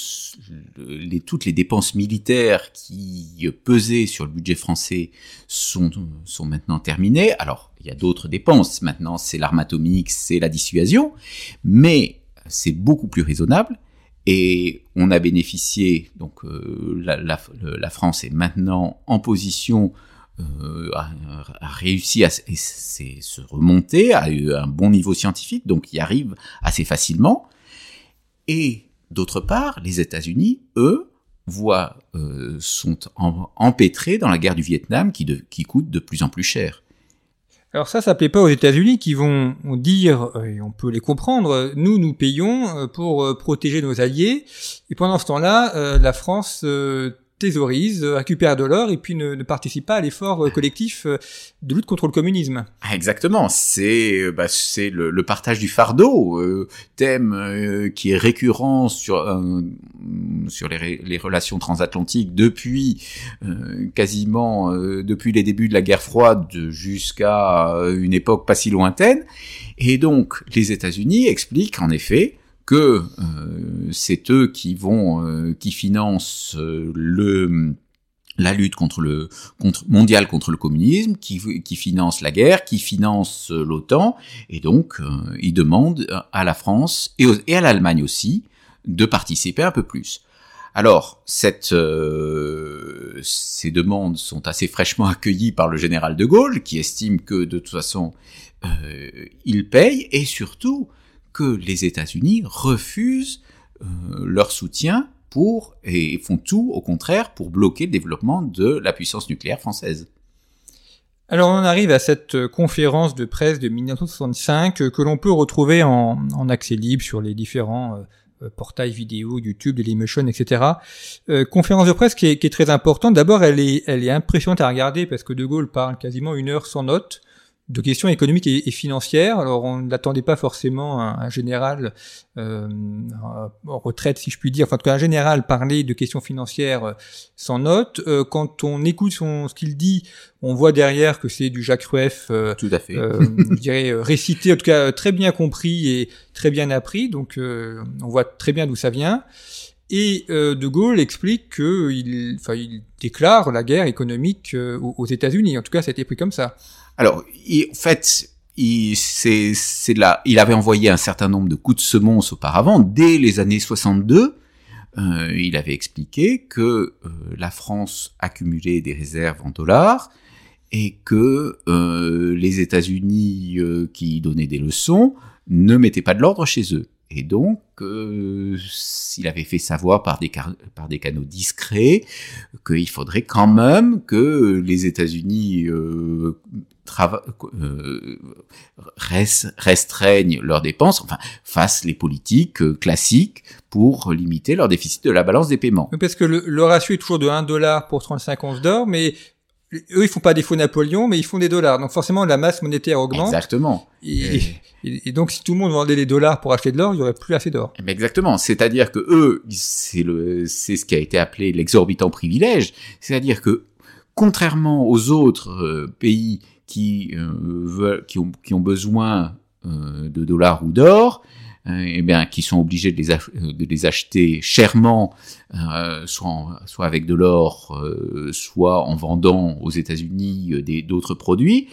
les, toutes les dépenses militaires qui pesaient sur le budget français sont, sont maintenant terminées. Alors, il y a d'autres dépenses. Maintenant, c'est l'arme atomique, c'est la dissuasion. Mais c'est beaucoup plus raisonnable et on a bénéficié, donc euh, la, France est maintenant en position euh, à, réussir à, se remonter, à un bon niveau scientifique, donc y arrive assez facilement. Et d'autre part, les États-Unis, eux, voient, euh, sont empêtrés dans la guerre du Vietnam qui coûte de plus en plus cher. Alors ça, ça plaît pas aux États-Unis qui vont dire, euh, et on peut les comprendre, nous, nous payons euh, pour euh, protéger nos alliés, et pendant ce temps-là, la France thésaurise, récupère de l'or et puis ne, ne participe pas à l'effort collectif de lutte contre le communisme. Ah, exactement, c'est bah, c'est le, partage du fardeau, euh, thème euh, qui est récurrent sur euh, sur les, les, relations transatlantiques depuis quasiment depuis les débuts de la guerre froide jusqu'à une époque pas si lointaine. Et donc les États-Unis expliquent en effet que c'est eux qui vont qui financent le la lutte contre le contre mondiale contre le communisme, qui, qui finance la guerre, qui finance euh, l'OTAN, et donc euh, il demande à la France et, et à l'Allemagne aussi de participer un peu plus. Alors, cette, euh, ces demandes sont assez fraîchement accueillies par le général de Gaulle, qui estime que de toute façon, euh, il paye, et surtout que les États-Unis refusent euh, leur soutien pour, et font tout au contraire pour bloquer le développement de la puissance nucléaire française. Alors on arrive à cette conférence de presse de 1965 que l'on peut retrouver en, accès libre sur les différents euh, portails vidéo, YouTube, Dailymotion, etc. Euh, conférence de presse qui est, qui est très importante. D'abord, elle est, elle est impressionnante à regarder parce que De Gaulle parle quasiment une heure sans notes de questions économiques et, financières. Alors on n'attendait pas forcément un, un général euh, en retraite, si je puis dire, enfin en tout cas un général parler de questions financières euh, sans note. Euh, quand on écoute son, ce qu'il dit, on voit derrière que c'est du Jacques Rueff, euh, tout à fait, je dirais récité, en tout cas très bien compris et très bien appris. Donc on voit très bien d'où ça vient. Et De Gaulle explique que il, enfin, il déclare la guerre économique aux États-Unis. En tout cas, ça a été pris comme ça. Alors, il, en fait, il, avait envoyé un certain nombre de coups de semonce auparavant, dès les années 62. Euh, il avait expliqué que euh, la France accumulait des réserves en dollars et que euh, les États-Unis euh, qui donnaient des leçons ne mettaient pas de l'ordre chez eux. Et donc, euh, il avait fait savoir par des, par des canaux discrets qu'il faudrait quand même que les États-Unis euh, restreignent leurs dépenses, enfin fassent les politiques euh, classiques pour limiter leur déficit de la balance des paiements. Parce que le, le ratio est toujours de 1 dollar pour 35 onces d'or, mais eux, ils font pas des faux Napoléon, mais ils font des dollars. Donc forcément, la masse monétaire augmente. Exactement. Et, et, donc, si tout le monde vendait les dollars pour acheter de l'or, il y aurait plus assez d'or. Ben, exactement. C'est-à-dire que eux, c'est le, c'est ce qui a été appelé l'exorbitant privilège. C'est-à-dire que, contrairement aux autres euh, pays qui euh, veulent, qui ont, qui ont besoin euh, de dollars ou d'or, eh bien, qui sont obligés de les, acheter chèrement, euh, soit, avec de l'or, euh, soit en vendant aux États-Unis euh, d'autres produits.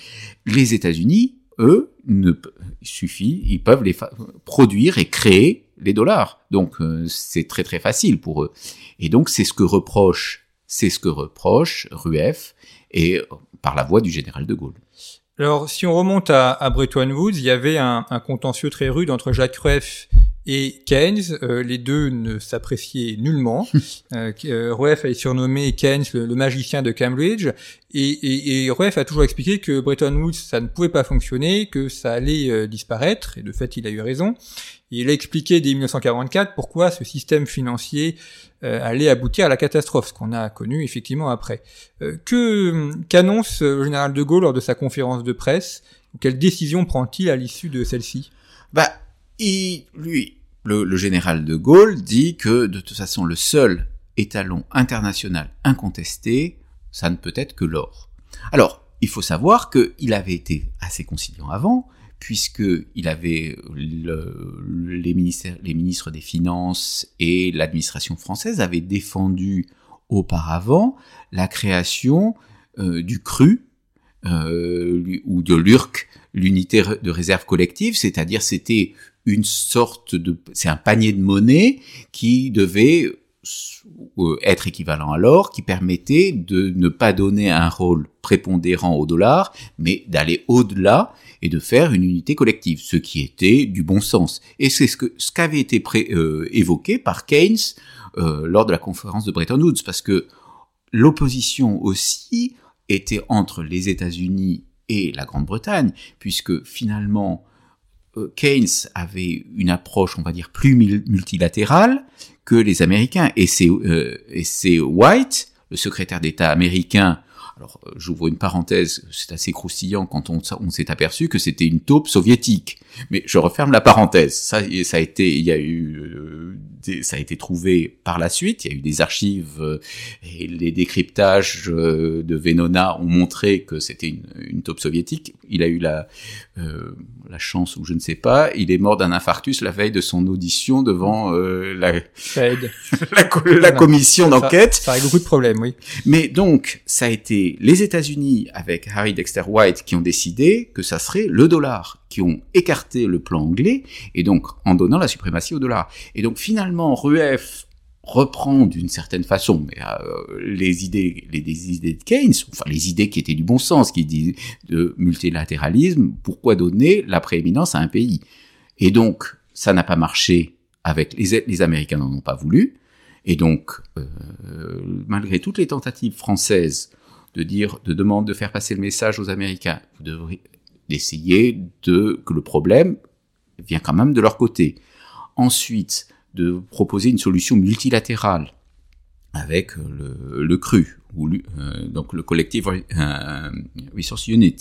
Les États-Unis, eux, ne, il suffit, ils peuvent les produire et créer les dollars. Donc c'est très très facile pour eux. Et donc c'est ce que reproche, c'est ce que reproche Rueff et par la voix du général de Gaulle. Alors, si on remonte à, à Bretton Woods, il y avait un, un, contentieux très rude entre Jacques Rueff et Keynes. Euh, les deux ne s'appréciaient nullement. euh, euh Rueff a surnommé Keynes le, le, magicien de Cambridge, et, et, et, Rueff a toujours expliqué que Bretton Woods, ça ne pouvait pas fonctionner, que ça allait euh, disparaître, et de fait, il a eu raison. Il a expliqué dès 1944 pourquoi ce système financier euh, allait aboutir à la catastrophe, ce qu'on a connu effectivement après. Euh, que qu'annonce le général de Gaulle lors de sa conférence de presse? Quelle décision prend-il à l'issue de celle-ci? Bah, il, lui, le, le, général de Gaulle dit que de toute façon le seul étalon international incontesté, ça ne peut être que l'or. Alors, il faut savoir qu'il avait été assez conciliant avant, puisqu'il avait le, les, ministres des Finances et l'administration française avaient défendu auparavant la création euh, du CRU, euh, ou de l'URC, l'unité de réserve collective, c'est-à-dire c'était une sorte de, c'est un panier de monnaie qui devait être équivalent à l'or, qui permettait de ne pas donner un rôle prépondérant au dollar, mais d'aller au-delà et de faire une unité collective, ce qui était du bon sens. Et c'est ce que ce qu'avait été euh, évoqué par Keynes euh, lors de la conférence de Bretton Woods, parce que l'opposition aussi était entre les États-Unis et la Grande-Bretagne, puisque finalement euh, Keynes avait une approche, on va dire, plus multilatérale que les Américains, et c'est euh, et c'est White le secrétaire d'État américain alors, euh, j'ouvre une parenthèse, c'est assez croustillant quand on, on s'est aperçu que c'était une taupe soviétique. Mais je referme la parenthèse. Ça, ça a été, il y a eu, euh, ça a été trouvé par la suite. Il y a eu des archives euh, et les décryptages de Venona ont montré que c'était une, une taupe soviétique. Il a eu la, la chance ou je ne sais pas, il est mort d'un infarctus la veille de son audition devant la, la, la, commission d'enquête. Ça, ça règle beaucoup de problèmes, oui. Mais donc, ça a été les États-Unis avec Harry Dexter White qui ont décidé que ça serait le dollar, qui ont écarté le plan anglais et donc en donnant la suprématie au dollar. Et donc finalement, Rueff reprend d'une certaine façon mais, euh, les idées les, idées de Keynes, enfin les idées qui étaient du bon sens, qui disent de multilatéralisme, pourquoi donner la prééminence à un pays? Et donc ça n'a pas marché avec les, les Américains n'en ont pas voulu. Et donc, euh, malgré toutes les tentatives françaises de dire, de demander de faire passer le message aux Américains. Vous devrez d'essayer de que le problème vient quand même de leur côté. Ensuite, de proposer une solution multilatérale avec le, le CRU, ou euh, donc le Collective euh, Resource Unit,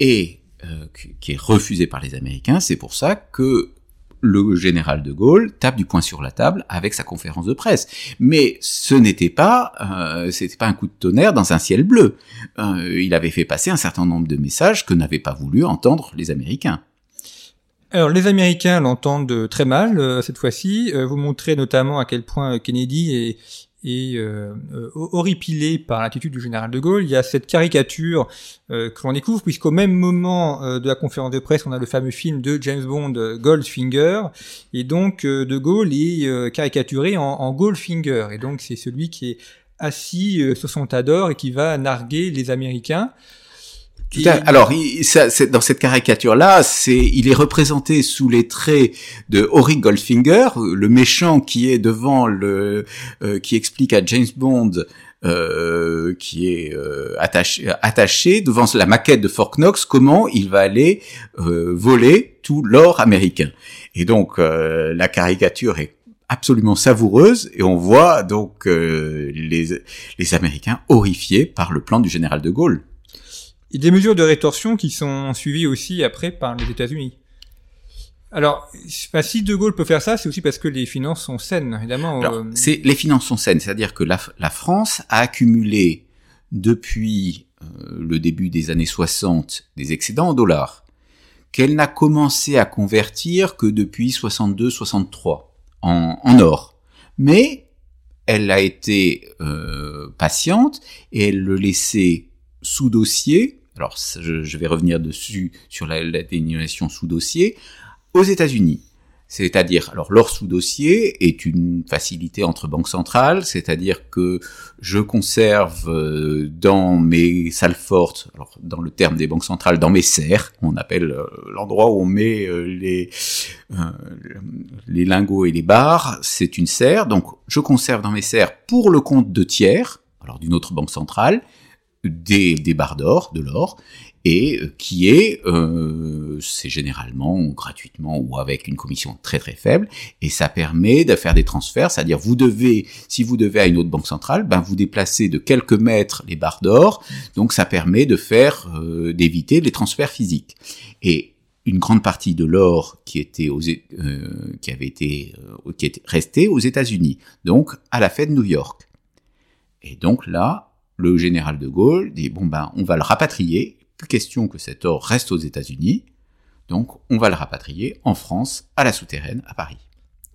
et euh, qui est refusé par les Américains. C'est pour ça que le général de Gaulle tape du poing sur la table avec sa conférence de presse. Mais ce n'était pas, euh, pas un coup de tonnerre dans un ciel bleu. Euh, il avait fait passer un certain nombre de messages que n'avaient pas voulu entendre les Américains. Alors les Américains l'entendent très mal euh, cette fois-ci. vous montrez notamment à quel point Kennedy est, et euh, euh, horripilé par l'attitude du général de Gaulle. Il y a cette caricature euh, que l'on découvre, puisqu'au même moment euh, de la conférence de presse, on a le fameux film de James Bond, Goldfinger, et donc de Gaulle est caricaturé en, en Goldfinger, et donc c'est celui qui est assis sur son tas d'or et qui va narguer les Américains. Alors, il, ça, dans cette caricature-là, c'est, il est représenté sous les traits de Auric Goldfinger, le méchant qui est devant le, euh, qui explique à James Bond euh, qui est euh, attaché, attaché devant la maquette de Fort Knox comment il va aller euh, voler tout l'or américain. Et donc la caricature est absolument savoureuse et on voit donc les, les Américains horrifiés par le plan du général de Gaulle. Il y a des mesures de rétorsion qui sont suivies aussi après par les États-Unis. Alors, si De Gaulle peut faire ça, c'est aussi parce que les finances sont saines, évidemment. Euh, c'est les finances sont saines, c'est-à-dire que la, France a accumulé depuis euh, le début des années 60 des excédents en dollars qu'elle n'a commencé à convertir que depuis 62-63 en, en, or. Mais elle a été euh, patiente et elle le laissait sous dossier alors je, vais revenir dessus sur la, la sous dossier, aux États-Unis. C'est-à-dire, alors l'or sous dossier est une facilité entre banques centrales, c'est-à-dire que je conserve euh, dans mes salles fortes, alors dans le terme des banques centrales, dans mes serres, on appelle euh, l'endroit où on met euh, les les lingots et les barres, c'est une serre. Donc je conserve dans mes serres pour le compte de tiers, alors d'une autre banque centrale, des, des barres d'or, de l'or, et euh, qui est, euh, c'est généralement gratuitement ou avec une commission très très faible, et ça permet de faire des transferts, c'est-à-dire vous devez, si vous devez à une autre banque centrale, ben vous déplacez de quelques mètres les barres d'or, donc ça permet de faire, euh, d'éviter les transferts physiques. Et une grande partie de l'or qui était aux, euh, qui avait été, qui était resté aux États-Unis, donc à la Fed New York. Et donc là, le général de Gaulle dit bon ben on va le rapatrier, plus question que cet or reste aux États-Unis, donc on va le rapatrier en France, à la souterraine, à Paris.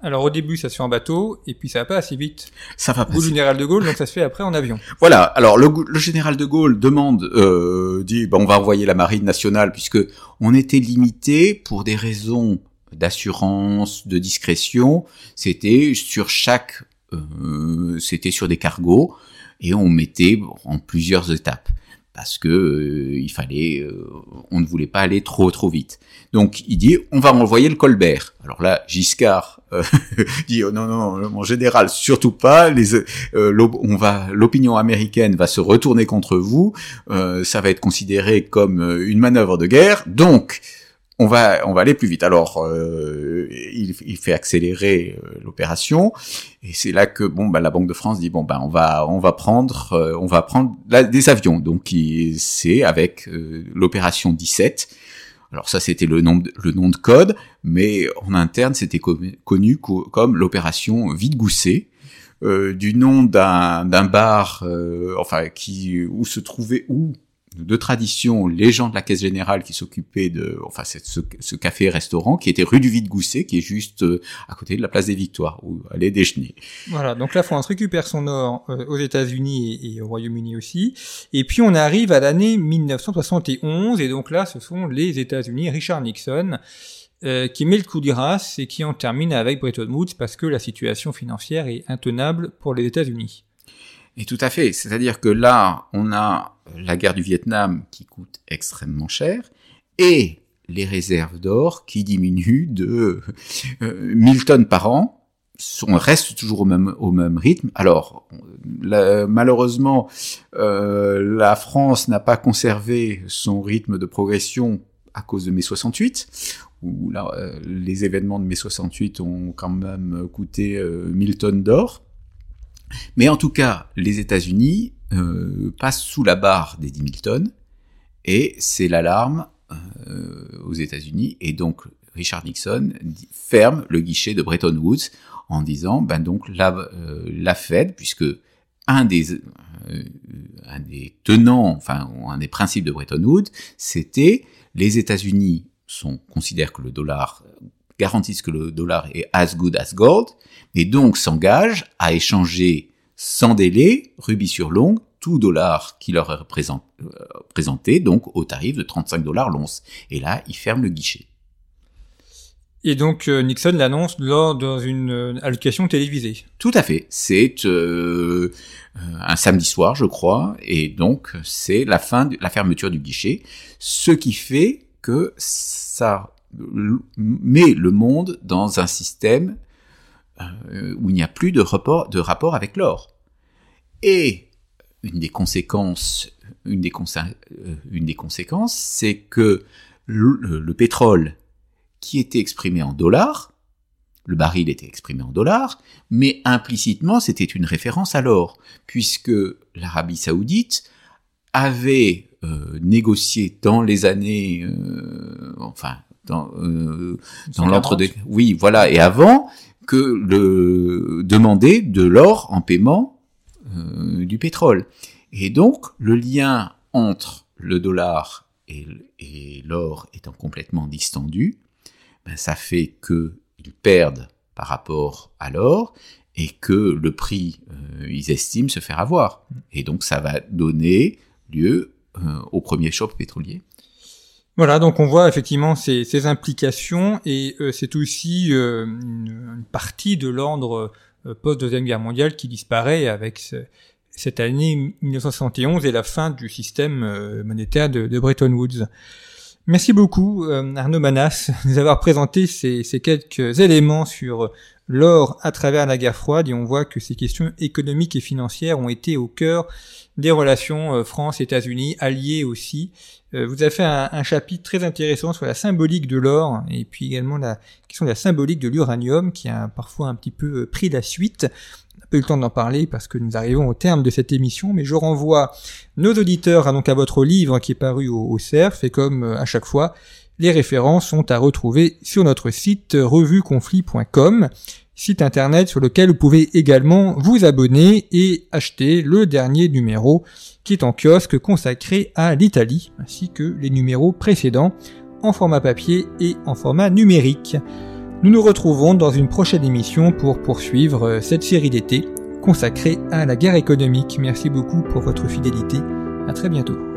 Alors au début ça se fait en bateau et puis ça va pas assez vite. Ça va pas. Le général de Gaulle donc ça se fait après en avion. Voilà. Alors le, général de Gaulle demande, euh, dit ben, on va envoyer la marine nationale puisque on était limité pour des raisons d'assurance, de discrétion. C'était sur chaque, euh, c'était sur des cargos et on mettait en plusieurs étapes parce que euh, il fallait, euh, on ne voulait pas aller trop trop vite. Donc il dit, on va envoyer le Colbert. Alors là, Giscard euh, dit, oh, non non, mon général, surtout pas. Les, on va, l'opinion américaine va se retourner contre vous. ça va être considéré comme une manœuvre de guerre. Donc on va on va aller plus vite. Alors euh, il, il, fait accélérer euh, l'opération et c'est là que bon bah la Banque de France dit bon bah on va on va prendre euh, on va prendre des avions. Donc c'est avec l'opération 17. Alors ça c'était le nom de, le nom de code, mais en interne c'était connu comme l'opération Vide-Gousset. du nom d'un d'un bar enfin qui où se trouvait où de tradition les gens de la caisse générale qui s'occupaient de, enfin, ce, ce café-restaurant qui était rue du Vide-Gousset, qui est juste euh, à côté de la place des Victoires, où aller déjeuner. Voilà, donc la France récupère son or euh, aux États-Unis et, au Royaume-Uni aussi. Et puis on arrive à l'année 1971, et donc là, ce sont les États-Unis, Richard Nixon, euh, qui met le coup de et qui en termine avec Bretton Woods parce que la situation financière est intenable pour les États-Unis. Et tout à fait. C'est-à-dire que là, on a la guerre du Vietnam qui coûte extrêmement cher et les réserves d'or qui diminuent de 1000 euh, tonnes par an. On reste toujours au même, au même rythme. Alors, malheureusement, euh, la France n'a pas conservé son rythme de progression à cause de mai 68, où là, euh, les événements de mai 68 ont quand même coûté 1000 tonnes d'or. Mais en tout cas, les États-Unis euh, passent sous la barre des 10 000 tonnes, et c'est l'alarme euh, aux États-Unis, et donc Richard Nixon ferme le guichet de Bretton Woods en disant, ben donc la, euh, la Fed, puisque un des, euh, un des tenants, enfin un des principes de Bretton Woods, c'était les États-Unis sont considèrent que le dollar garantissent que le dollar est as good as gold, et donc s'engagent à échanger sans délai, rubis sur longue, tout dollar qui leur est euh, présenté, donc au tarif de 35 dollars l'once. Et là, ils ferment le guichet. Et donc euh, Nixon l'annonce lors d'une euh, allocation télévisée. Tout à fait. C'est un samedi soir, je crois, et donc c'est la fin, de, la fermeture du guichet, ce qui fait que ça met le monde dans un système euh, où il n'y a plus de rapport, de rapport avec l'or. Et une des conséquences, une des, euh, conséquences, c'est que le, pétrole qui était exprimé en dollars, le baril était exprimé en dollars, mais implicitement c'était une référence à l'or, puisque l'Arabie saoudite avait euh, négocié dans les années, enfin dans, dans l'entre-deux, oui voilà, et avant, que le demander de l'or en paiement euh, du pétrole. Et donc le lien entre le dollar et, l'or étant complètement distendu, ben, ça fait qu'ils perdent par rapport à l'or et que le prix, euh, ils estiment se faire avoir. Et donc ça va donner lieu euh, au premier choc pétrolier. Voilà, donc on voit effectivement ces, implications et euh, c'est aussi euh, une, partie de l'ordre euh, post-deuxième guerre mondiale qui disparaît avec cette année 1971 et la fin du système monétaire de, Bretton Woods. Merci beaucoup Arnaud Manas de nous avoir présenté ces, ces quelques éléments sur l'or à travers la guerre froide et on voit que ces questions économiques et financières ont été au cœur des relations France-États-Unis, alliées aussi, euh, vous avez fait un, chapitre très intéressant sur la symbolique de l'or et puis également la question de la symbolique de l'uranium qui a parfois un petit peu euh, pris la suite. On n'a pas eu le temps d'en parler parce que nous arrivons au terme de cette émission, mais je renvoie nos auditeurs à, votre livre qui est paru au, CERF et comme euh, à chaque fois, les références sont à retrouver sur notre site revueconflit.com, site internet sur lequel vous pouvez également vous abonner et acheter le dernier numéro qui est en kiosque consacré à l'Italie, ainsi que les numéros précédents en format papier et en format numérique. Nous nous retrouvons dans une prochaine émission pour poursuivre euh, cette série d'été consacrée à la guerre économique. Merci beaucoup pour votre fidélité. À très bientôt.